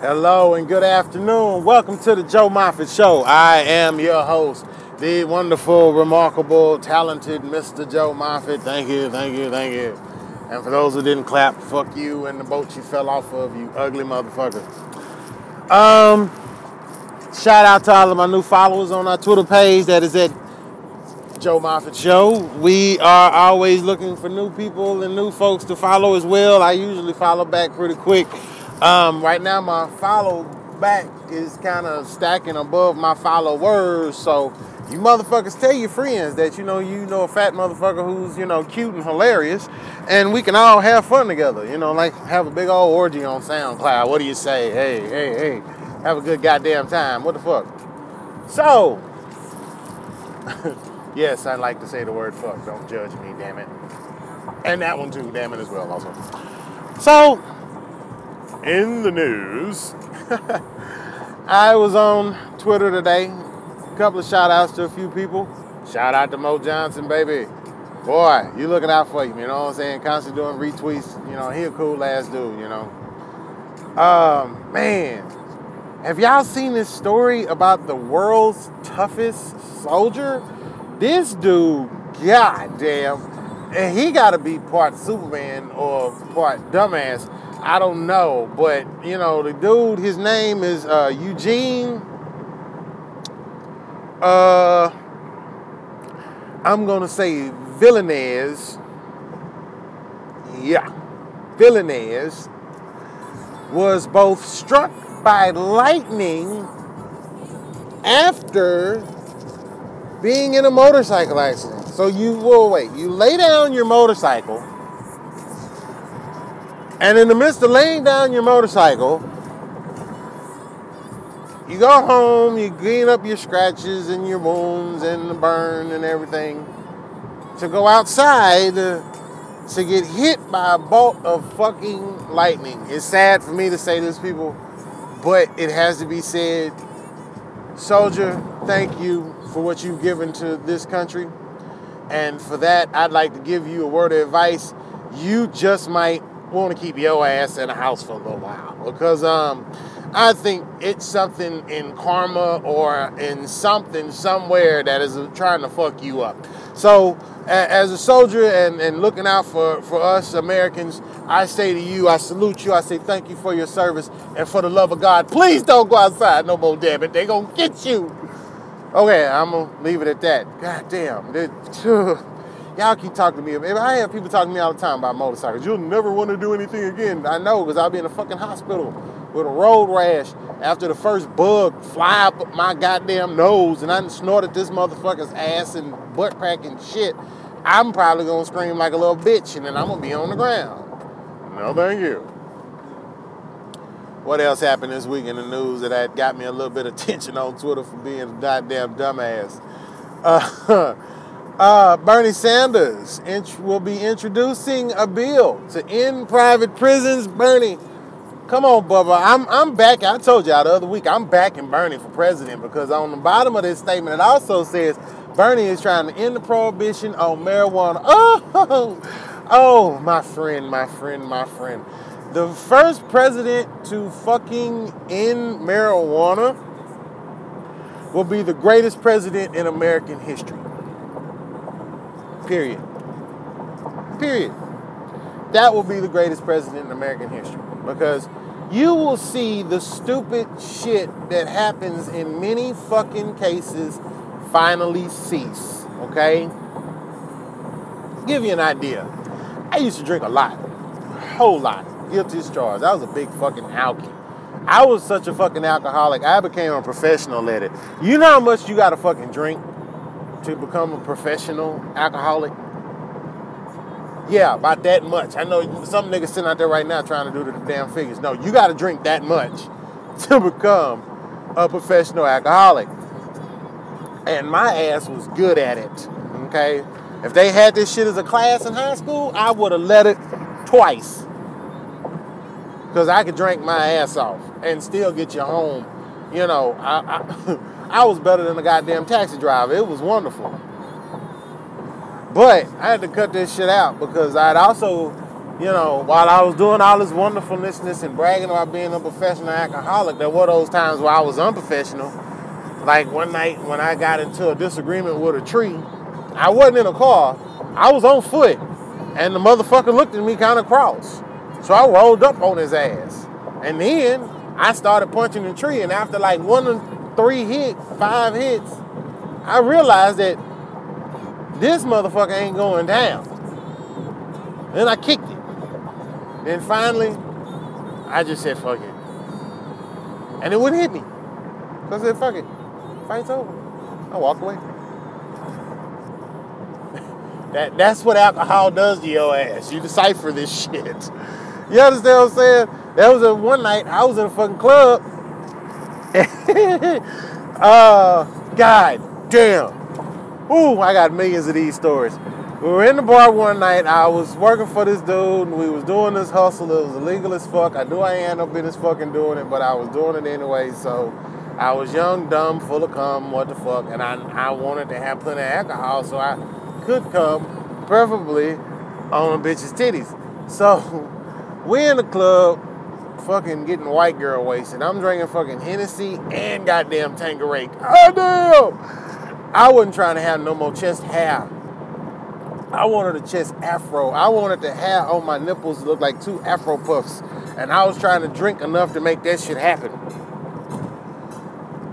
Hello and good afternoon. Welcome to the Joe Moffett Show. I am your host, the wonderful, remarkable, talented Mr. Joe Moffett. Thank you, thank you, thank you. And for those who didn't clap, fuck you and the boat you fell off of, you ugly motherfucker. Um, shout out to all of my new followers on our Twitter page. That is at Joe Moffett Show. We are always looking for new people and new folks to follow as well. I usually follow back pretty quick. Um, right now, my follow back is kind of stacking above my followers. So, you motherfuckers tell your friends that you know you know a fat motherfucker who's you know cute and hilarious, and we can all have fun together. You know, like have a big old orgy on SoundCloud. What do you say? Hey, hey, hey, have a good goddamn time. What the fuck? So. Yes, I like to say the word fuck. Don't judge me, damn it. And that one too, damn it as well, also. So, in the news, I was on Twitter today. A couple of shout outs to a few people. Shout out to Mo Johnson, baby. Boy, you looking out for him, you know what I'm saying? Constantly doing retweets. You know, he a cool ass dude, you know. Um, man, have y'all seen this story about the world's toughest soldier? This dude, goddamn, and he got to be part Superman or part dumbass. I don't know, but you know the dude. His name is uh, Eugene. Uh, I'm gonna say Villeneuve. Yeah, Villeneuve was both struck by lightning after being in a motorcycle accident. So you will wait. You lay down your motorcycle, and in the midst of laying down your motorcycle, you go home, you clean up your scratches and your wounds and the burn and everything, to go outside to get hit by a bolt of fucking lightning. It's sad for me to say this, people, but it has to be said. Soldier, thank you for what you've given to this country. And for that, I'd like to give you a word of advice. You just might want to keep your ass in the house for a little while because um, I think it's something in karma or in something somewhere that is trying to fuck you up. So, as a soldier and, and looking out for, for us Americans, I say to you, I salute you, I say thank you for your service, and for the love of God, please don't go outside no more, damn it. They're gonna get you. Okay, I'm gonna leave it at that. God damn. Y'all keep talking to me. I have people talking to me all the time about motorcycles. You'll never want to do anything again. I know, because I'll be in a fucking hospital with a road rash after the first bug fly up my goddamn nose and I snorted this motherfucker's ass and butt crack and shit. I'm probably gonna scream like a little bitch and then I'm gonna be on the ground. No, thank you. What else happened this week in the news that got me a little bit of attention on Twitter for being a goddamn dumbass? Uh, uh, Bernie Sanders int- will be introducing a bill to end private prisons. Bernie, come on, Bubba. I'm, I'm back. I told y'all the other week, I'm backing Bernie for president because on the bottom of this statement, it also says Bernie is trying to end the prohibition on marijuana. Oh, oh, my friend, my friend, my friend the first president to fucking end marijuana will be the greatest president in American history. Period. Period. That will be the greatest president in American history because you will see the stupid shit that happens in many fucking cases finally cease. Okay? Give you an idea. I used to drink a lot, a whole lot guilty as charged. I was a big fucking alky. I was such a fucking alcoholic. I became a professional at it. You know how much you got to fucking drink to become a professional alcoholic? Yeah, about that much. I know some niggas sitting out there right now trying to do the damn figures. No, you got to drink that much to become a professional alcoholic. And my ass was good at it. Okay? If they had this shit as a class in high school, I would have let it twice because I could drink my ass off and still get you home. You know, I, I, I was better than a goddamn taxi driver. It was wonderful. But I had to cut this shit out because I'd also you know, while I was doing all this wonderfulness and bragging about being a professional alcoholic, there were those times where I was unprofessional. Like one night when I got into a disagreement with a tree, I wasn't in a car, I was on foot, and the motherfucker looked at me kind of cross. So I rolled up on his ass. And then I started punching the tree, and after like one three hits, five hits, I realized that this motherfucker ain't going down. Then I kicked it. Then finally, I just said, fuck it. And it wouldn't hit me. So I said, fuck it. Fight's over. I walk away. that, that's what alcohol does to your ass. You decipher this shit. You understand what I'm saying? That was a one night I was in a fucking club. uh, God damn. Ooh, I got millions of these stories. We were in the bar one night. I was working for this dude, and we was doing this hustle. It was illegal as fuck. I knew I ain't no business fucking doing it, but I was doing it anyway. So I was young, dumb, full of cum, what the fuck, and I I wanted to have plenty of alcohol so I could come, preferably on a bitch's titties. So we in the club, fucking getting white girl wasted. I'm drinking fucking Hennessy and goddamn Tanqueray. Oh damn! I wasn't trying to have no more chest hair. I wanted a chest afro. I wanted the hair on my nipples to look like two afro puffs. And I was trying to drink enough to make that shit happen.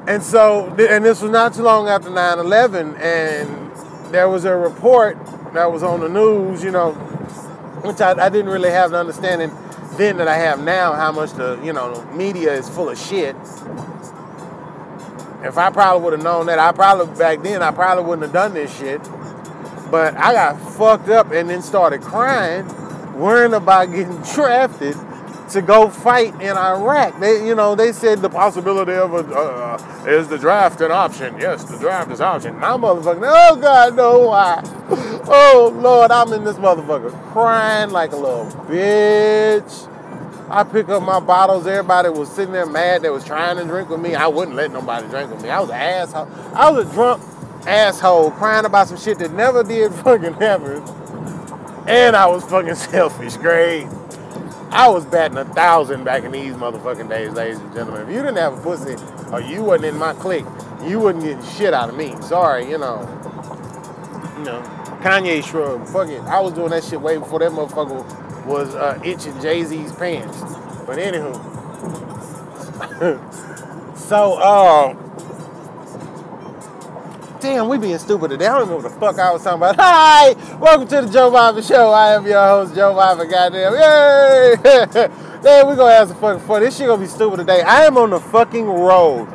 And so, and this was not too long after 9 11, and there was a report that was on the news, you know, which I, I didn't really have an understanding then that I have now how much the, you know, media is full of shit. If I probably would have known that, I probably, back then, I probably wouldn't have done this shit. But I got fucked up and then started crying, worrying about getting drafted to go fight in Iraq. They, you know, they said the possibility of a uh, is the draft an option? Yes, the draft is option. Now, motherfucker, oh God, no, why? Oh Lord, I'm in this motherfucker crying like a little bitch. I pick up my bottles. Everybody was sitting there mad. They was trying to drink with me. I wouldn't let nobody drink with me. I was an asshole. I was a drunk asshole crying about some shit that never did fucking happen. And I was fucking selfish. Great. I was batting a thousand back in these motherfucking days, ladies and gentlemen. If you didn't have a pussy or you wasn't in my clique, you wouldn't get shit out of me. Sorry, you know. You know, Kanye shrug. Fuck it. I was doing that shit way before that motherfucker was uh, itching Jay Z's pants. But anywho. so, um, Damn, we being stupid today. I don't know what the fuck I was talking about. Hi! Welcome to the Joe Biver Show. I am your host, Joe Biver. Goddamn. Yay! Damn, we gonna have some fucking fun. This shit gonna be stupid today. I am on the fucking road.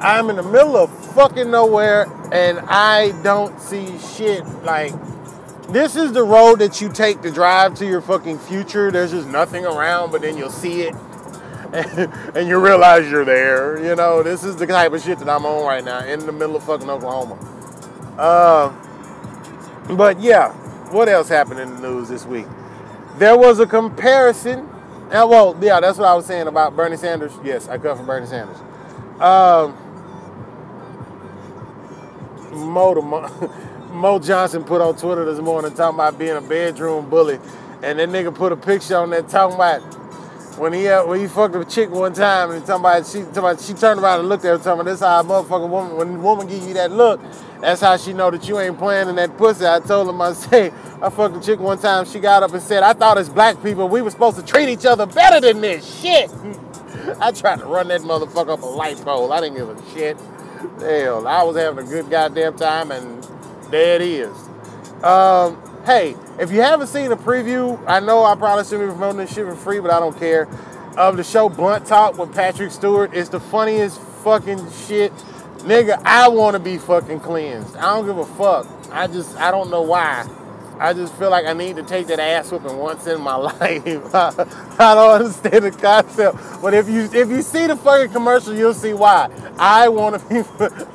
I'm in the middle of fucking nowhere and I don't see shit. Like, this is the road that you take to drive to your fucking future. There's just nothing around, but then you'll see it. and you realize you're there. You know, this is the type of shit that I'm on right now in the middle of fucking Oklahoma. Uh, but yeah, what else happened in the news this week? There was a comparison. And well, yeah, that's what I was saying about Bernie Sanders. Yes, I come from Bernie Sanders. Um, Mo, Mo, Mo Johnson put on Twitter this morning talking about being a bedroom bully, and that nigga put a picture on there talking about when he when he fucked a chick one time and somebody she somebody, she turned around and looked at him talking this how a motherfucking woman when a woman give you that look that's how she know that you ain't playing in that pussy. I told him, I say, I fucked a chick one time. She got up and said, I thought as black people we were supposed to treat each other better than this. Shit. I tried to run that motherfucker up a light pole. I didn't give a shit. Hell, I was having a good goddamn time, and there it is. Um, hey, if you haven't seen a preview, I know I probably shouldn't be promoting this shit for free, but I don't care. Of the show Blunt Talk with Patrick Stewart, it's the funniest fucking shit Nigga, I want to be fucking cleansed. I don't give a fuck. I just, I don't know why. I just feel like I need to take that ass whooping once in my life. I, don't understand the concept, but if you if you see the fucking commercial, you'll see why. I want to be.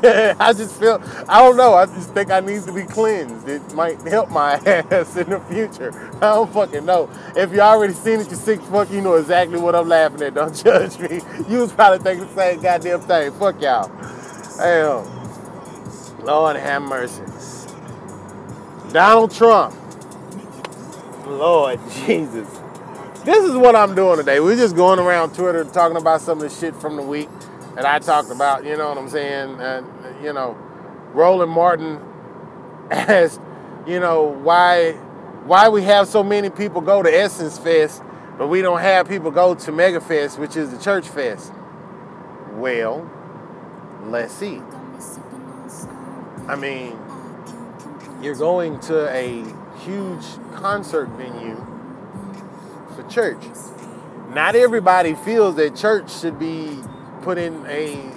I just feel. I don't know. I just think I need to be cleansed. It might help my ass in the future. I don't fucking know. If you already seen it, you sick fuck. You know exactly what I'm laughing at. Don't judge me. You was probably thinking the same goddamn thing. Fuck y'all. Hell, Lord have mercy. Donald Trump. Lord Jesus. this is what I'm doing today. We're just going around Twitter talking about some of the shit from the week that I talked about. You know what I'm saying? And you know, Roland Martin asked, you know, why why we have so many people go to Essence Fest, but we don't have people go to Mega Fest, which is the church fest. Well, let's see. I mean, you're going to a huge concert venue for church. Not everybody feels that church should be put in a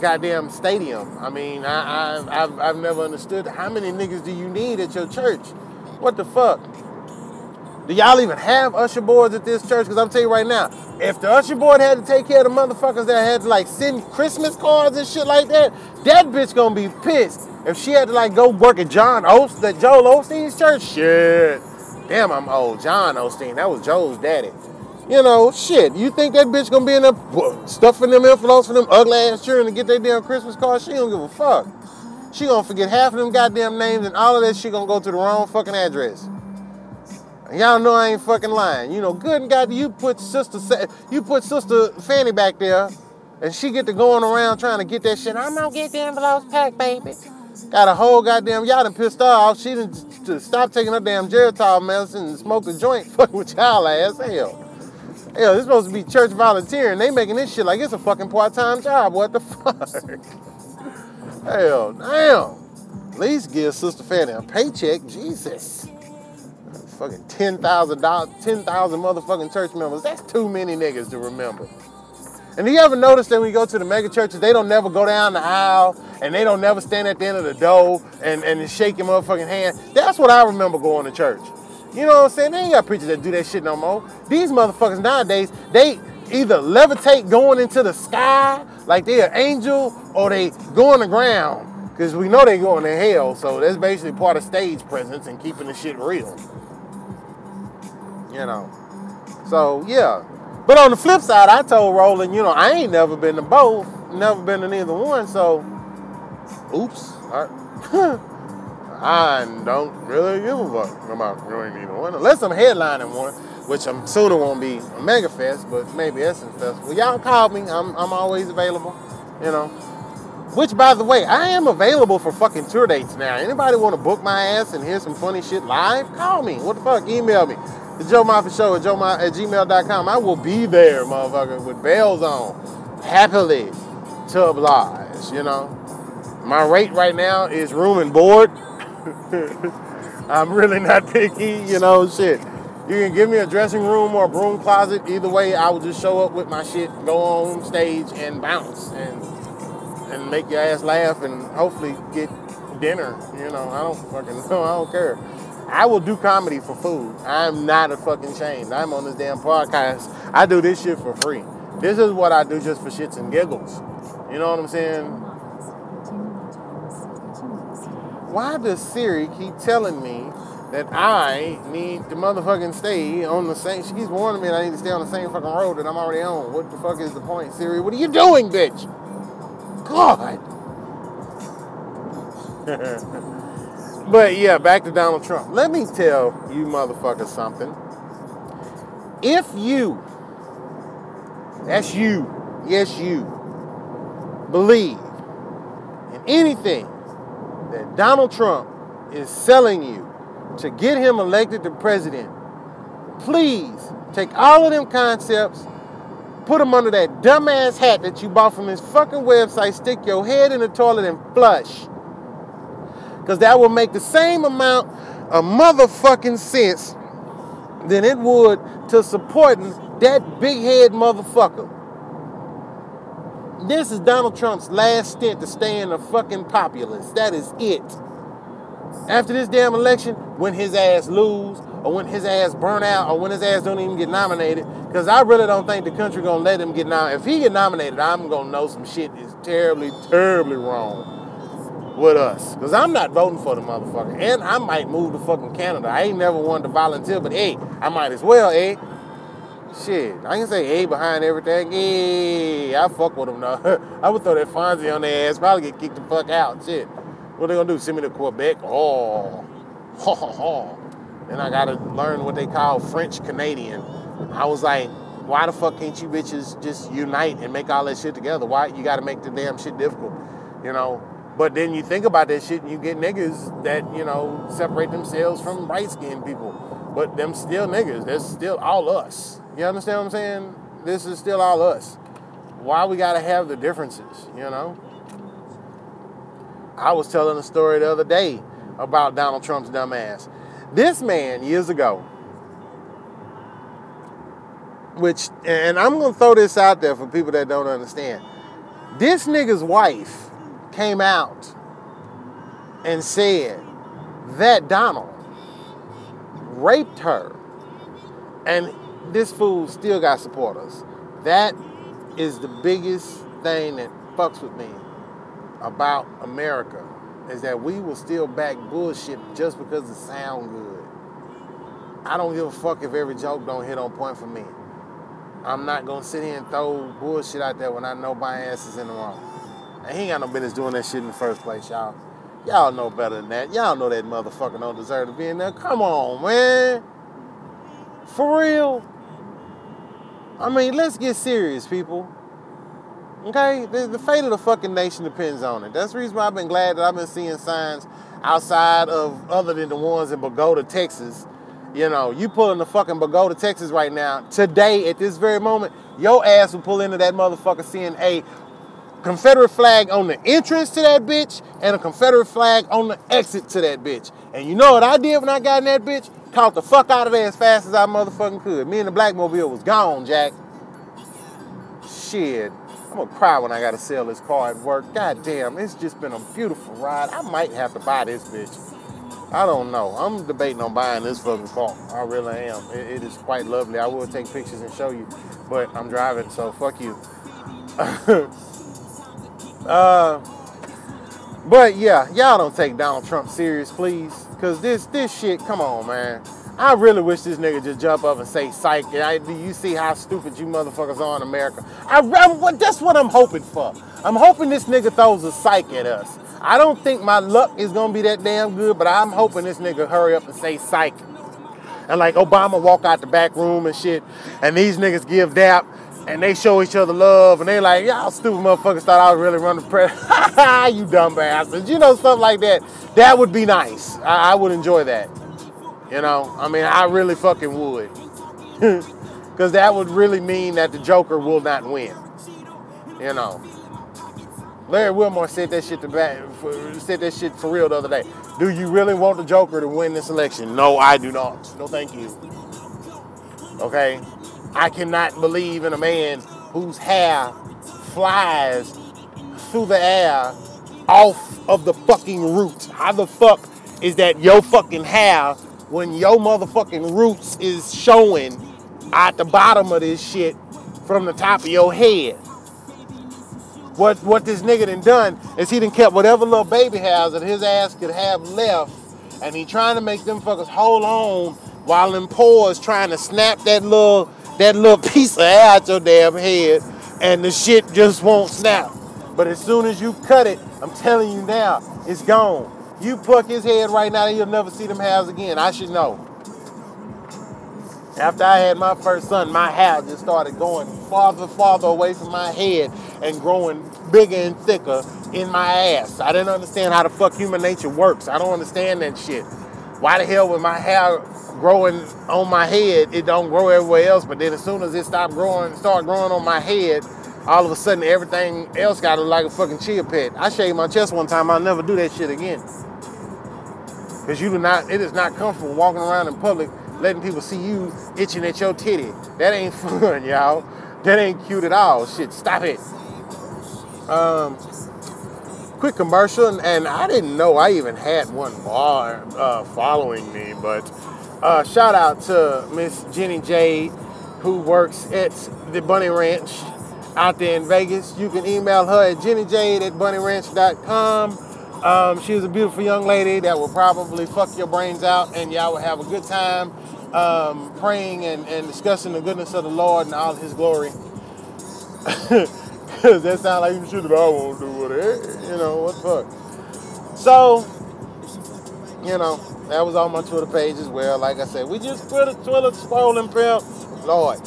goddamn stadium. I mean, I, I, have I've never understood how many niggas do you need at your church? What the fuck? Do y'all even have usher boards at this church? Because I'm telling you right now, if the usher board had to take care of the motherfuckers that had to like send Christmas cards and shit like that, that bitch gonna be pissed. If she had to like go work at John Ost, that Joel Osteen's church, shit. Damn, I'm old. John Osteen, that was Joel's daddy. You know, shit. You think that bitch gonna be in there stuffing them envelopes for them ugly ass children to get their damn Christmas cards? She don't give a fuck. She gonna forget half of them goddamn names and all of that shit gonna go to the wrong fucking address. Y'all know I ain't fucking lying. You know, good and God, you put sister, you put sister Fanny back there, and she get to going around trying to get that shit. I'm gonna get the envelopes packed, baby. Got a whole goddamn y'all done pissed off. She didn't stop taking her damn Geritol medicine and smoke a joint. Fucking with y'all ass. Hell. Hell, this supposed to be church volunteering. They making this shit like it's a fucking part-time job. What the fuck? Hell, damn. At least give Sister Fanny a paycheck. Jesus fucking ten thousand dollars, ten thousand motherfucking church members. That's too many niggas to remember. And do you ever notice that when you go to the mega churches, they don't never go down the aisle and they don't never stand at the end of the door and, and shake your motherfucking hand. That's what I remember going to church. You know what I'm saying? They ain't got preachers that do that shit no more. These motherfuckers nowadays, they either levitate going into the sky like they an angel or they go on the ground. Because we know they going to hell, so that's basically part of stage presence and keeping the shit real you know. So yeah. But on the flip side, I told Roland, you know, I ain't never been to both, never been to neither one, so oops. I, I don't really give a fuck about going either one. Unless I'm headlining one, which I'm sooner won't be a mega fest, but maybe Essence Festival. Y'all call me. I'm I'm always available, you know. Which, by the way, I am available for fucking tour dates now. Anybody want to book my ass and hear some funny shit live? Call me. What the fuck? Email me. The Joe Moffett Show at, joe at gmail.com. I will be there, motherfucker, with bells on, happily to oblige, you know. My rate right now is room and board. I'm really not picky, you know, shit. You can give me a dressing room or a broom closet. Either way, I will just show up with my shit, go on stage and bounce and and make your ass laugh and hopefully get dinner. You know, I don't fucking know. I don't care. I will do comedy for food. I'm not a fucking shame. I'm on this damn podcast. I do this shit for free. This is what I do just for shits and giggles. You know what I'm saying? Why does Siri keep telling me that I need to motherfucking stay on the same? She keeps warning me that I need to stay on the same fucking road that I'm already on. What the fuck is the point, Siri? What are you doing, bitch? God. But yeah, back to Donald Trump. Let me tell you motherfuckers something. If you, that's you, yes, you, believe in anything that Donald Trump is selling you to get him elected to president, please take all of them concepts, put them under that dumbass hat that you bought from his fucking website, stick your head in the toilet and flush because that will make the same amount of motherfucking sense than it would to supporting that big head motherfucker. This is Donald Trump's last stint to stay in the fucking populace. That is it. After this damn election, when his ass lose, or when his ass burn out, or when his ass don't even get nominated, because I really don't think the country gonna let him get nominated. If he get nominated, I'm gonna know some shit is terribly, terribly wrong with us. Because I'm not voting for the motherfucker. And I might move to fucking Canada. I ain't never wanted to volunteer, but hey, I might as well, eh? Shit, I can say hey behind everything. Hey, I fuck with them though. I would throw that Fonzie on their ass, probably get kicked the fuck out. Shit. What they gonna do? Send me to Quebec? Oh. Then I gotta learn what they call French Canadian. I was like, why the fuck can't you bitches just unite and make all that shit together? Why you gotta make the damn shit difficult? You know? But then you think about that shit and you get niggas that, you know, separate themselves from bright skinned people. But them still niggas. That's still all us. You understand what I'm saying? This is still all us. Why we gotta have the differences, you know? I was telling a story the other day about Donald Trump's dumbass. This man, years ago, which, and I'm gonna throw this out there for people that don't understand. This nigga's wife came out and said that Donald raped her, and this fool still got supporters. That is the biggest thing that fucks with me about America is that we will still back bullshit just because it sound good. I don't give a fuck if every joke don't hit on point for me. I'm not gonna sit here and throw bullshit out there when I know my ass is in the wrong. And he ain't got no business doing that shit in the first place, y'all. Y'all know better than that. Y'all know that motherfucker don't deserve to be in there. Come on, man. For real. I mean, let's get serious, people. Okay? The, the fate of the fucking nation depends on it. That's the reason why I've been glad that I've been seeing signs outside of other than the ones in Bogata, Texas, you know, you pulling the fucking Bogata, Texas right now, today, at this very moment, your ass will pull into that motherfucker seeing Confederate flag on the entrance to that bitch and a Confederate flag on the exit to that bitch. And you know what I did when I got in that bitch? Caught the fuck out of there as fast as I motherfucking could. Me and the black mobile was gone, Jack. Shit. I'm gonna cry when I gotta sell this car at work. God damn, it's just been a beautiful ride. I might have to buy this bitch. I don't know. I'm debating on buying this fucking car. I really am. It, it is quite lovely. I will take pictures and show you, but I'm driving, so fuck you. uh, but yeah, y'all don't take Donald Trump serious, please, because this this shit. Come on, man. I really wish this nigga just jump up and say psych. I, do you see how stupid you motherfuckers are in America? I, I, that's what I'm hoping for. I'm hoping this nigga throws a psych at us. I don't think my luck is gonna be that damn good, but I'm hoping this nigga hurry up and say psych. And like Obama walk out the back room and shit, and these niggas give dap and they show each other love and they like, y'all stupid motherfuckers thought I was really running the press. you dumb bastards. You know, stuff like that. That would be nice. I, I would enjoy that. You know, I mean, I really fucking would. Because that would really mean that the Joker will not win. You know. Larry Wilmore said that shit to back, said that shit for real the other day. Do you really want the Joker to win this election? No, I do not. No, thank you. Okay, I cannot believe in a man whose hair flies through the air off of the fucking roots. How the fuck is that your fucking hair when your motherfucking roots is showing at the bottom of this shit from the top of your head? What what this nigga done done is he done kept whatever little baby hairs that his ass could have left, and he trying to make them fuckers hold on while them pores trying to snap that little that little piece of out your damn head, and the shit just won't snap. But as soon as you cut it, I'm telling you now, it's gone. You pluck his head right now, and you'll never see them hairs again. I should know. After I had my first son, my hair just started going farther, farther away from my head and growing bigger and thicker in my ass. I didn't understand how the fuck human nature works. I don't understand that shit. Why the hell, when my hair growing on my head, it don't grow everywhere else, but then as soon as it stopped growing, start growing on my head, all of a sudden everything else got to like a fucking chia pet. I shaved my chest one time. I'll never do that shit again. Cause you do not, it is not comfortable walking around in public letting people see you itching at your titty. That ain't fun, y'all. That ain't cute at all. Shit, stop it. Um, quick commercial, and, and I didn't know I even had one bar uh, following me, but uh, shout out to Miss Jenny Jade, who works at the Bunny Ranch out there in Vegas. You can email her at jennyjade at bunnyranch.com. Um, she is a beautiful young lady that will probably fuck your brains out, and y'all will have a good time um, praying and, and discussing the goodness of the Lord and all His glory. Because that sounds like some shit that I won't do with it. You know, what the fuck? So, you know, that was on my Twitter page as well. Like I said, we just Twitter, Twitter scrolling, pimp. Lord.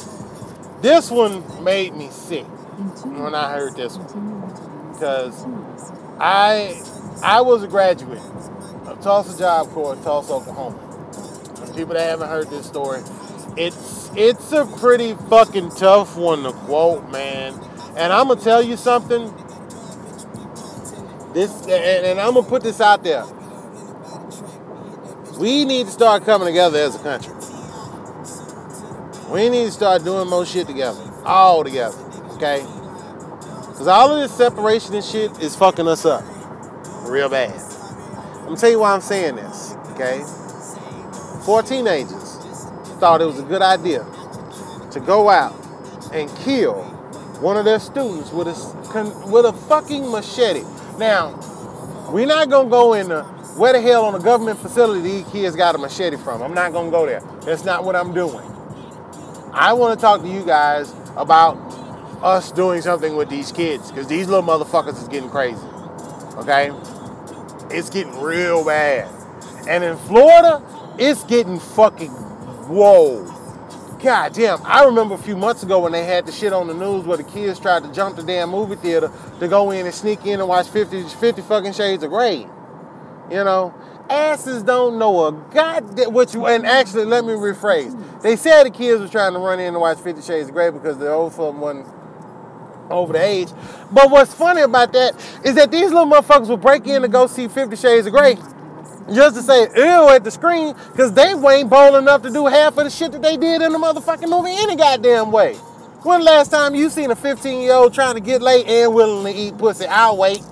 This one made me sick when I heard this one. Because I I was a graduate of Tulsa Job Corps Tulsa, Oklahoma. And people that haven't heard this story, it's it's a pretty fucking tough one to quote, man. And I'm gonna tell you something. This and, and I'm gonna put this out there. We need to start coming together as a country. We need to start doing more shit together. All together. Okay? Because all of this separation and shit is fucking us up. Real bad. I'm gonna tell you why I'm saying this. Okay? Four teenagers thought it was a good idea to go out and kill one of their students with a, with a fucking machete. Now, we're not gonna go into where the hell on a government facility these kids got a machete from. I'm not gonna go there. That's not what I'm doing. I want to talk to you guys about us doing something with these kids because these little motherfuckers is getting crazy. Okay? It's getting real bad. And in Florida, it's getting fucking whoa. God damn, I remember a few months ago when they had the shit on the news where the kids tried to jump the damn movie theater to go in and sneak in and watch 50, 50 fucking Shades of Grey. You know, asses don't know a goddamn what you. And actually, let me rephrase. They said the kids were trying to run in and watch Fifty Shades of Grey because the old film wasn't over the age. But what's funny about that is that these little motherfuckers will break in to go see Fifty Shades of Grey just to say ew at the screen because they ain't bold enough to do half of the shit that they did in the motherfucking movie any goddamn way. When the last time you seen a 15 year old trying to get laid and willing to eat pussy? I'll wait.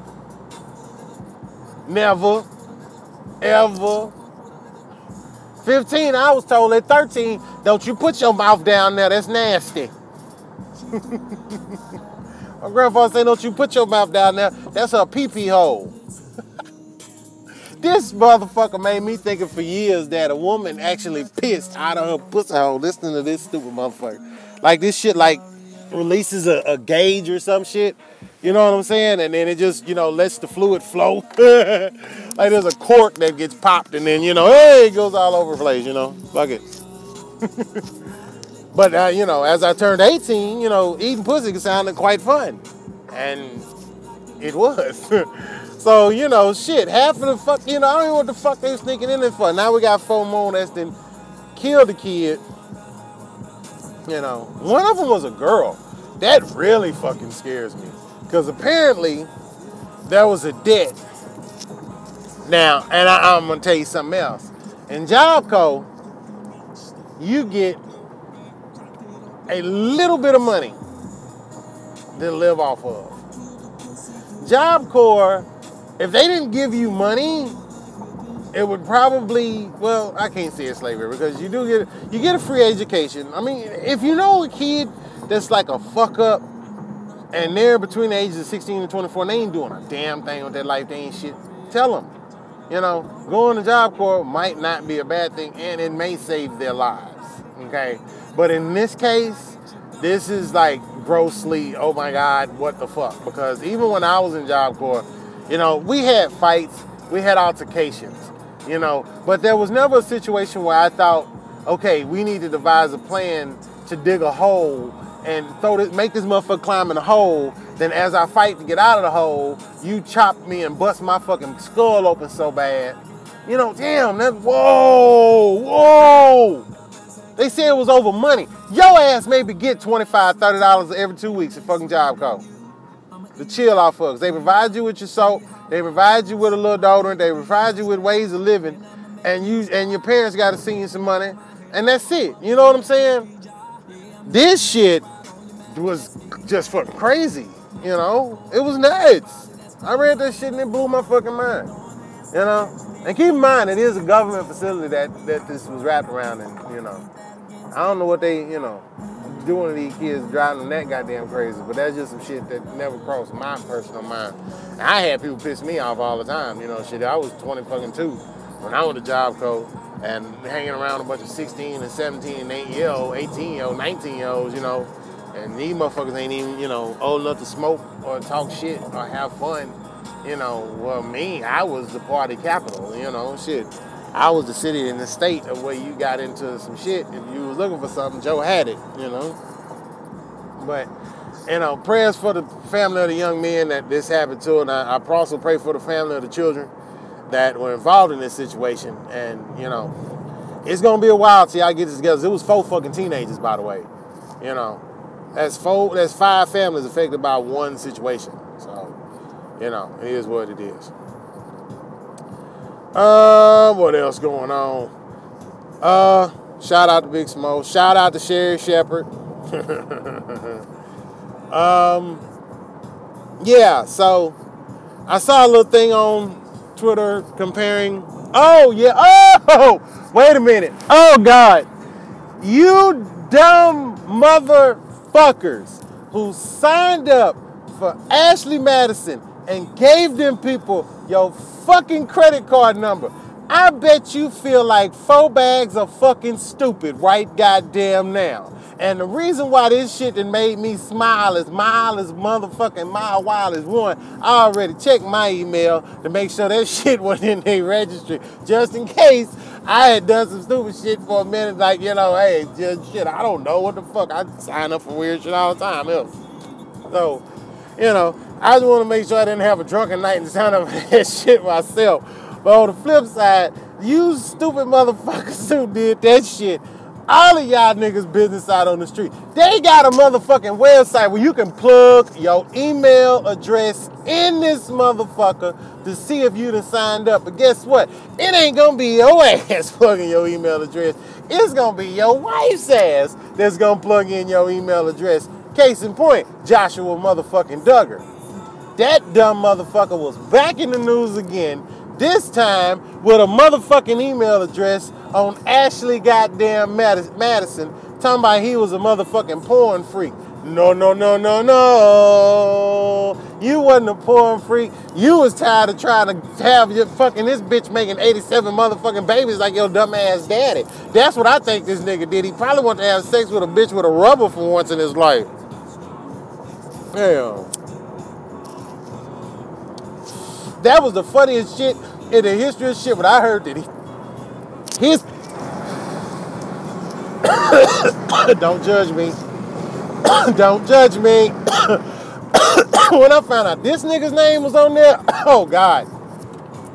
Never. Ever. 15, I was told at 13, don't you put your mouth down there, that's nasty. My grandfather said, don't you put your mouth down there, that's a pee-pee hole. this motherfucker made me thinking for years that a woman actually pissed out of her pussy hole listening to this stupid motherfucker. Like this shit like releases a, a gauge or some shit. You know what I'm saying? And then it just, you know, lets the fluid flow. like there's a cork that gets popped and then, you know, hey, it goes all over the place, you know. Fuck it. but, uh, you know, as I turned 18, you know, eating pussy sounded quite fun. And it was. so, you know, shit, half of the fuck, you know, I don't even know what the fuck they was sneaking in there for. Now we got four more that's then killed the kid. You know, one of them was a girl. That really fucking scares me. Because apparently there was a debt. Now, and I, am to tell you something else. In Job Jobco, you get a little bit of money to live off of. Job Corps, if they didn't give you money, it would probably well, I can't say it's slavery because you do get you get a free education. I mean, if you know a kid that's like a fuck up and they're between the ages of 16 and 24, and they ain't doing a damn thing with their life. They ain't shit. Tell them. You know, going to Job Corps might not be a bad thing, and it may save their lives. Okay? But in this case, this is like grossly, oh my God, what the fuck? Because even when I was in Job Corps, you know, we had fights, we had altercations, you know, but there was never a situation where I thought, okay, we need to devise a plan to dig a hole and throw this, make this motherfucker climb in a hole. Then as I fight to get out of the hole, you chop me and bust my fucking skull open so bad. You know, damn, that whoa, whoa. They said it was over money. Your ass maybe get $25, $30 every two weeks at fucking Job Corps. The chill out fucks. They provide you with your soap, they provide you with a little deodorant, they provide you with ways of living, and you and your parents gotta send you some money, and that's it. You know what I'm saying? This shit was just fucking crazy. You know, it was nuts. I read that shit and it blew my fucking mind. You know, and keep in mind it is a government facility that that this was wrapped around, and you know, I don't know what they you know doing to these kids driving that goddamn crazy, but that's just some shit that never crossed my personal mind. I had people piss me off all the time. You know, shit. I was 20 fucking two when I was a job coach and hanging around a bunch of 16 and 17 and 8 year old, 18 year old, 19 year olds. You know and these motherfuckers ain't even, you know, old enough to smoke or talk shit or have fun. You know, well, me, I was the party capital, you know, shit. I was the city and the state of where you got into some shit. If you was looking for something, Joe had it, you know. But you know, prayers for the family of the young men that this happened to, and I, I also pray for the family of the children that were involved in this situation. And you know, it's gonna be a while till I get this together. It was four fucking teenagers, by the way. You know, that's four. That's five families affected by one situation. So, you know, it is what it is. Uh, what else going on? Uh, shout out to Big Smoke. Shout out to Sherri Shepherd. um, yeah. So, I saw a little thing on Twitter comparing. Oh yeah. Oh, wait a minute. Oh God, you dumb motherfuckers who signed up for Ashley Madison and gave them people your fucking credit card number. I bet you feel like four bags of fucking stupid right goddamn now. And the reason why this shit that made me smile as mild as motherfucking mile wild as one, I already checked my email to make sure that shit was in their registry, just in case I had done some stupid shit for a minute, like, you know, hey, just shit, I don't know what the fuck. I sign up for weird shit all the time. Else. So, you know, I just want to make sure I didn't have a drunken night and sign up for that shit myself. But on the flip side, you stupid motherfuckers who did that shit all of y'all niggas business out on the street. They got a motherfucking website where you can plug your email address in this motherfucker to see if you done signed up. But guess what? It ain't gonna be your ass plugging your email address. It's gonna be your wife's ass that's gonna plug in your email address. Case in point, Joshua motherfucking Duggar. That dumb motherfucker was back in the news again this time with a motherfucking email address on Ashley goddamn Madison, talking about he was a motherfucking porn freak. No, no, no, no, no. You wasn't a porn freak. You was tired of trying to have your fucking this bitch making 87 motherfucking babies like your dumb ass daddy. That's what I think this nigga did. He probably wanted to have sex with a bitch with a rubber for once in his life. Damn. That was the funniest shit in the history of shit when I heard that he his don't judge me. don't judge me. when I found out this nigga's name was on there, oh God.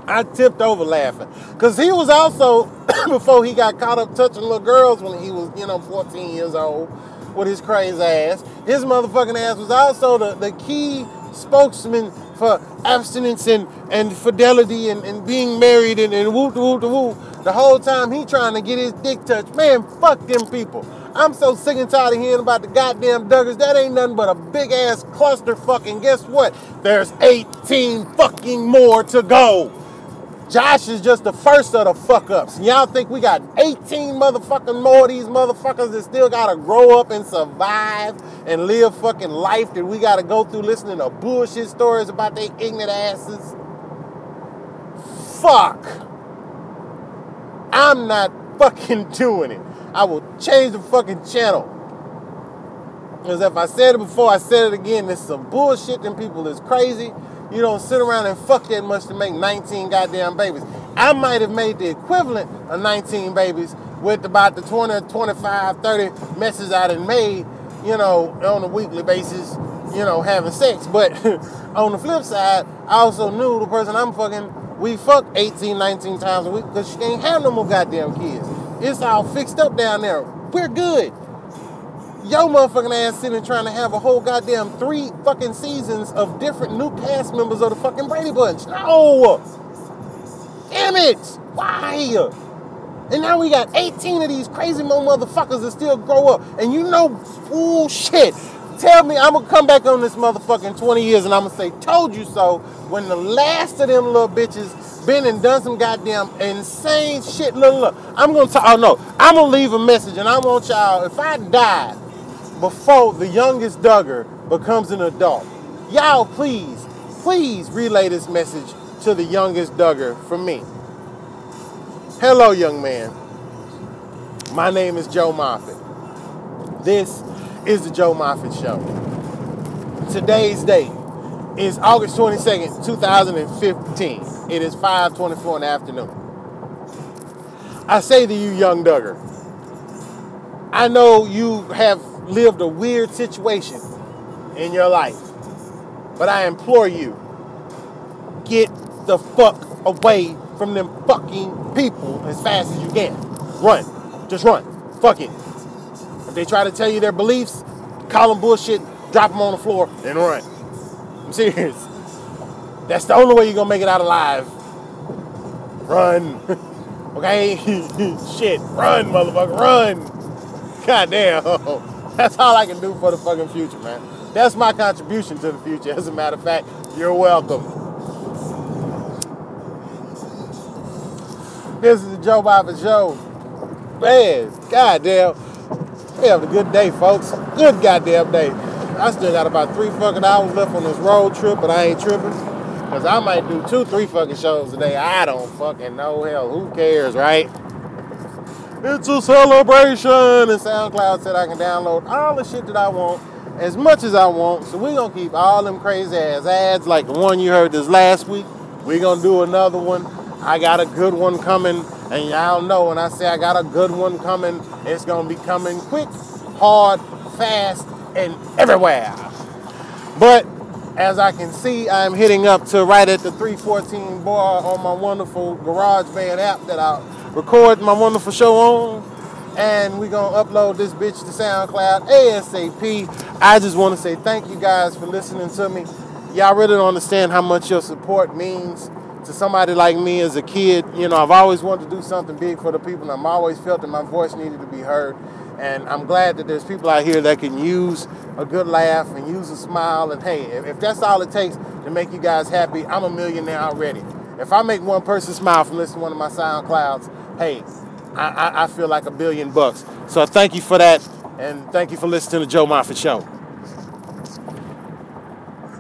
I tipped over laughing. Cause he was also, before he got caught up touching little girls when he was, you know, 14 years old with his crazy ass, his motherfucking ass was also the, the key spokesman for abstinence and, and fidelity and, and being married and, and whoop whoop whoop. The whole time he trying to get his dick touched. Man, fuck them people. I'm so sick and tired of hearing about the goddamn Duggars. That ain't nothing but a big ass cluster fucking. Guess what? There's 18 fucking more to go. Josh is just the first of the fuck ups. Y'all think we got 18 motherfucking more of these motherfuckers that still gotta grow up and survive and live fucking life that we gotta go through listening to bullshit stories about their ignorant asses? Fuck. I'm not fucking doing it. I will change the fucking channel. Because if I said it before, I said it again. This is some bullshit. Them people is crazy. You don't sit around and fuck that much to make 19 goddamn babies. I might have made the equivalent of 19 babies with about the 20, 25, 30 messes I done made, you know, on a weekly basis, you know, having sex. But on the flip side, I also knew the person I'm fucking, we fuck 18, 19 times a week because she ain't have no more goddamn kids. It's all fixed up down there. We're good your motherfucking ass sitting trying to have a whole goddamn three fucking seasons of different new cast members of the fucking Brady Bunch. No! Damn it! Why? And now we got 18 of these crazy mo motherfuckers that still grow up. And you know, bullshit. Tell me I'm gonna come back on this motherfucking 20 years and I'm gonna say, told you so, when the last of them little bitches been and done some goddamn insane shit. Look, look, I'm gonna talk, oh no, I'm gonna leave a message and I want y'all, if I die, before the youngest Duggar becomes an adult. Y'all, please, please relay this message to the youngest Duggar from me. Hello, young man. My name is Joe Moffett. This is the Joe Moffett Show. Today's date is August 22nd, 2015. It is 5:24 in the afternoon. I say to you, young Duggar, I know you have lived a weird situation in your life, but I implore you, get the fuck away from them fucking people as fast as you can. Run. Just run. Fuck it. If they try to tell you their beliefs, call them bullshit, drop them on the floor, and run. I'm serious. That's the only way you're gonna make it out alive. Run. okay? Shit. Run, motherfucker. Run. God damn. That's all I can do for the fucking future, man. That's my contribution to the future. As a matter of fact, you're welcome. This is the Joe Bobber Show. Man, goddamn. We have a good day, folks. Good goddamn day. I still got about three fucking hours left on this road trip, but I ain't tripping. Cause I might do two, three fucking shows today. I don't fucking know. Hell, who cares, right? It's a celebration. And SoundCloud said I can download all the shit that I want as much as I want. So we're gonna keep all them crazy ass ads like the one you heard this last week. We're gonna do another one. I got a good one coming, and y'all know when I say I got a good one coming, it's gonna be coming quick, hard, fast, and everywhere. But as I can see, I'm hitting up to right at the 314 bar on my wonderful GarageBand app that I record my wonderful show on. And we're gonna upload this bitch to SoundCloud ASAP. I just wanna say thank you guys for listening to me. Y'all really don't understand how much your support means to somebody like me as a kid, you know, I've always wanted to do something big for the people, and I've always felt that my voice needed to be heard. And I'm glad that there's people out here that can use a good laugh and use a smile. And hey, if that's all it takes to make you guys happy, I'm a millionaire already. If I make one person smile from listening to one of my SoundClouds, hey, I, I, I feel like a billion bucks. So thank you for that, and thank you for listening to Joe Moffett Show.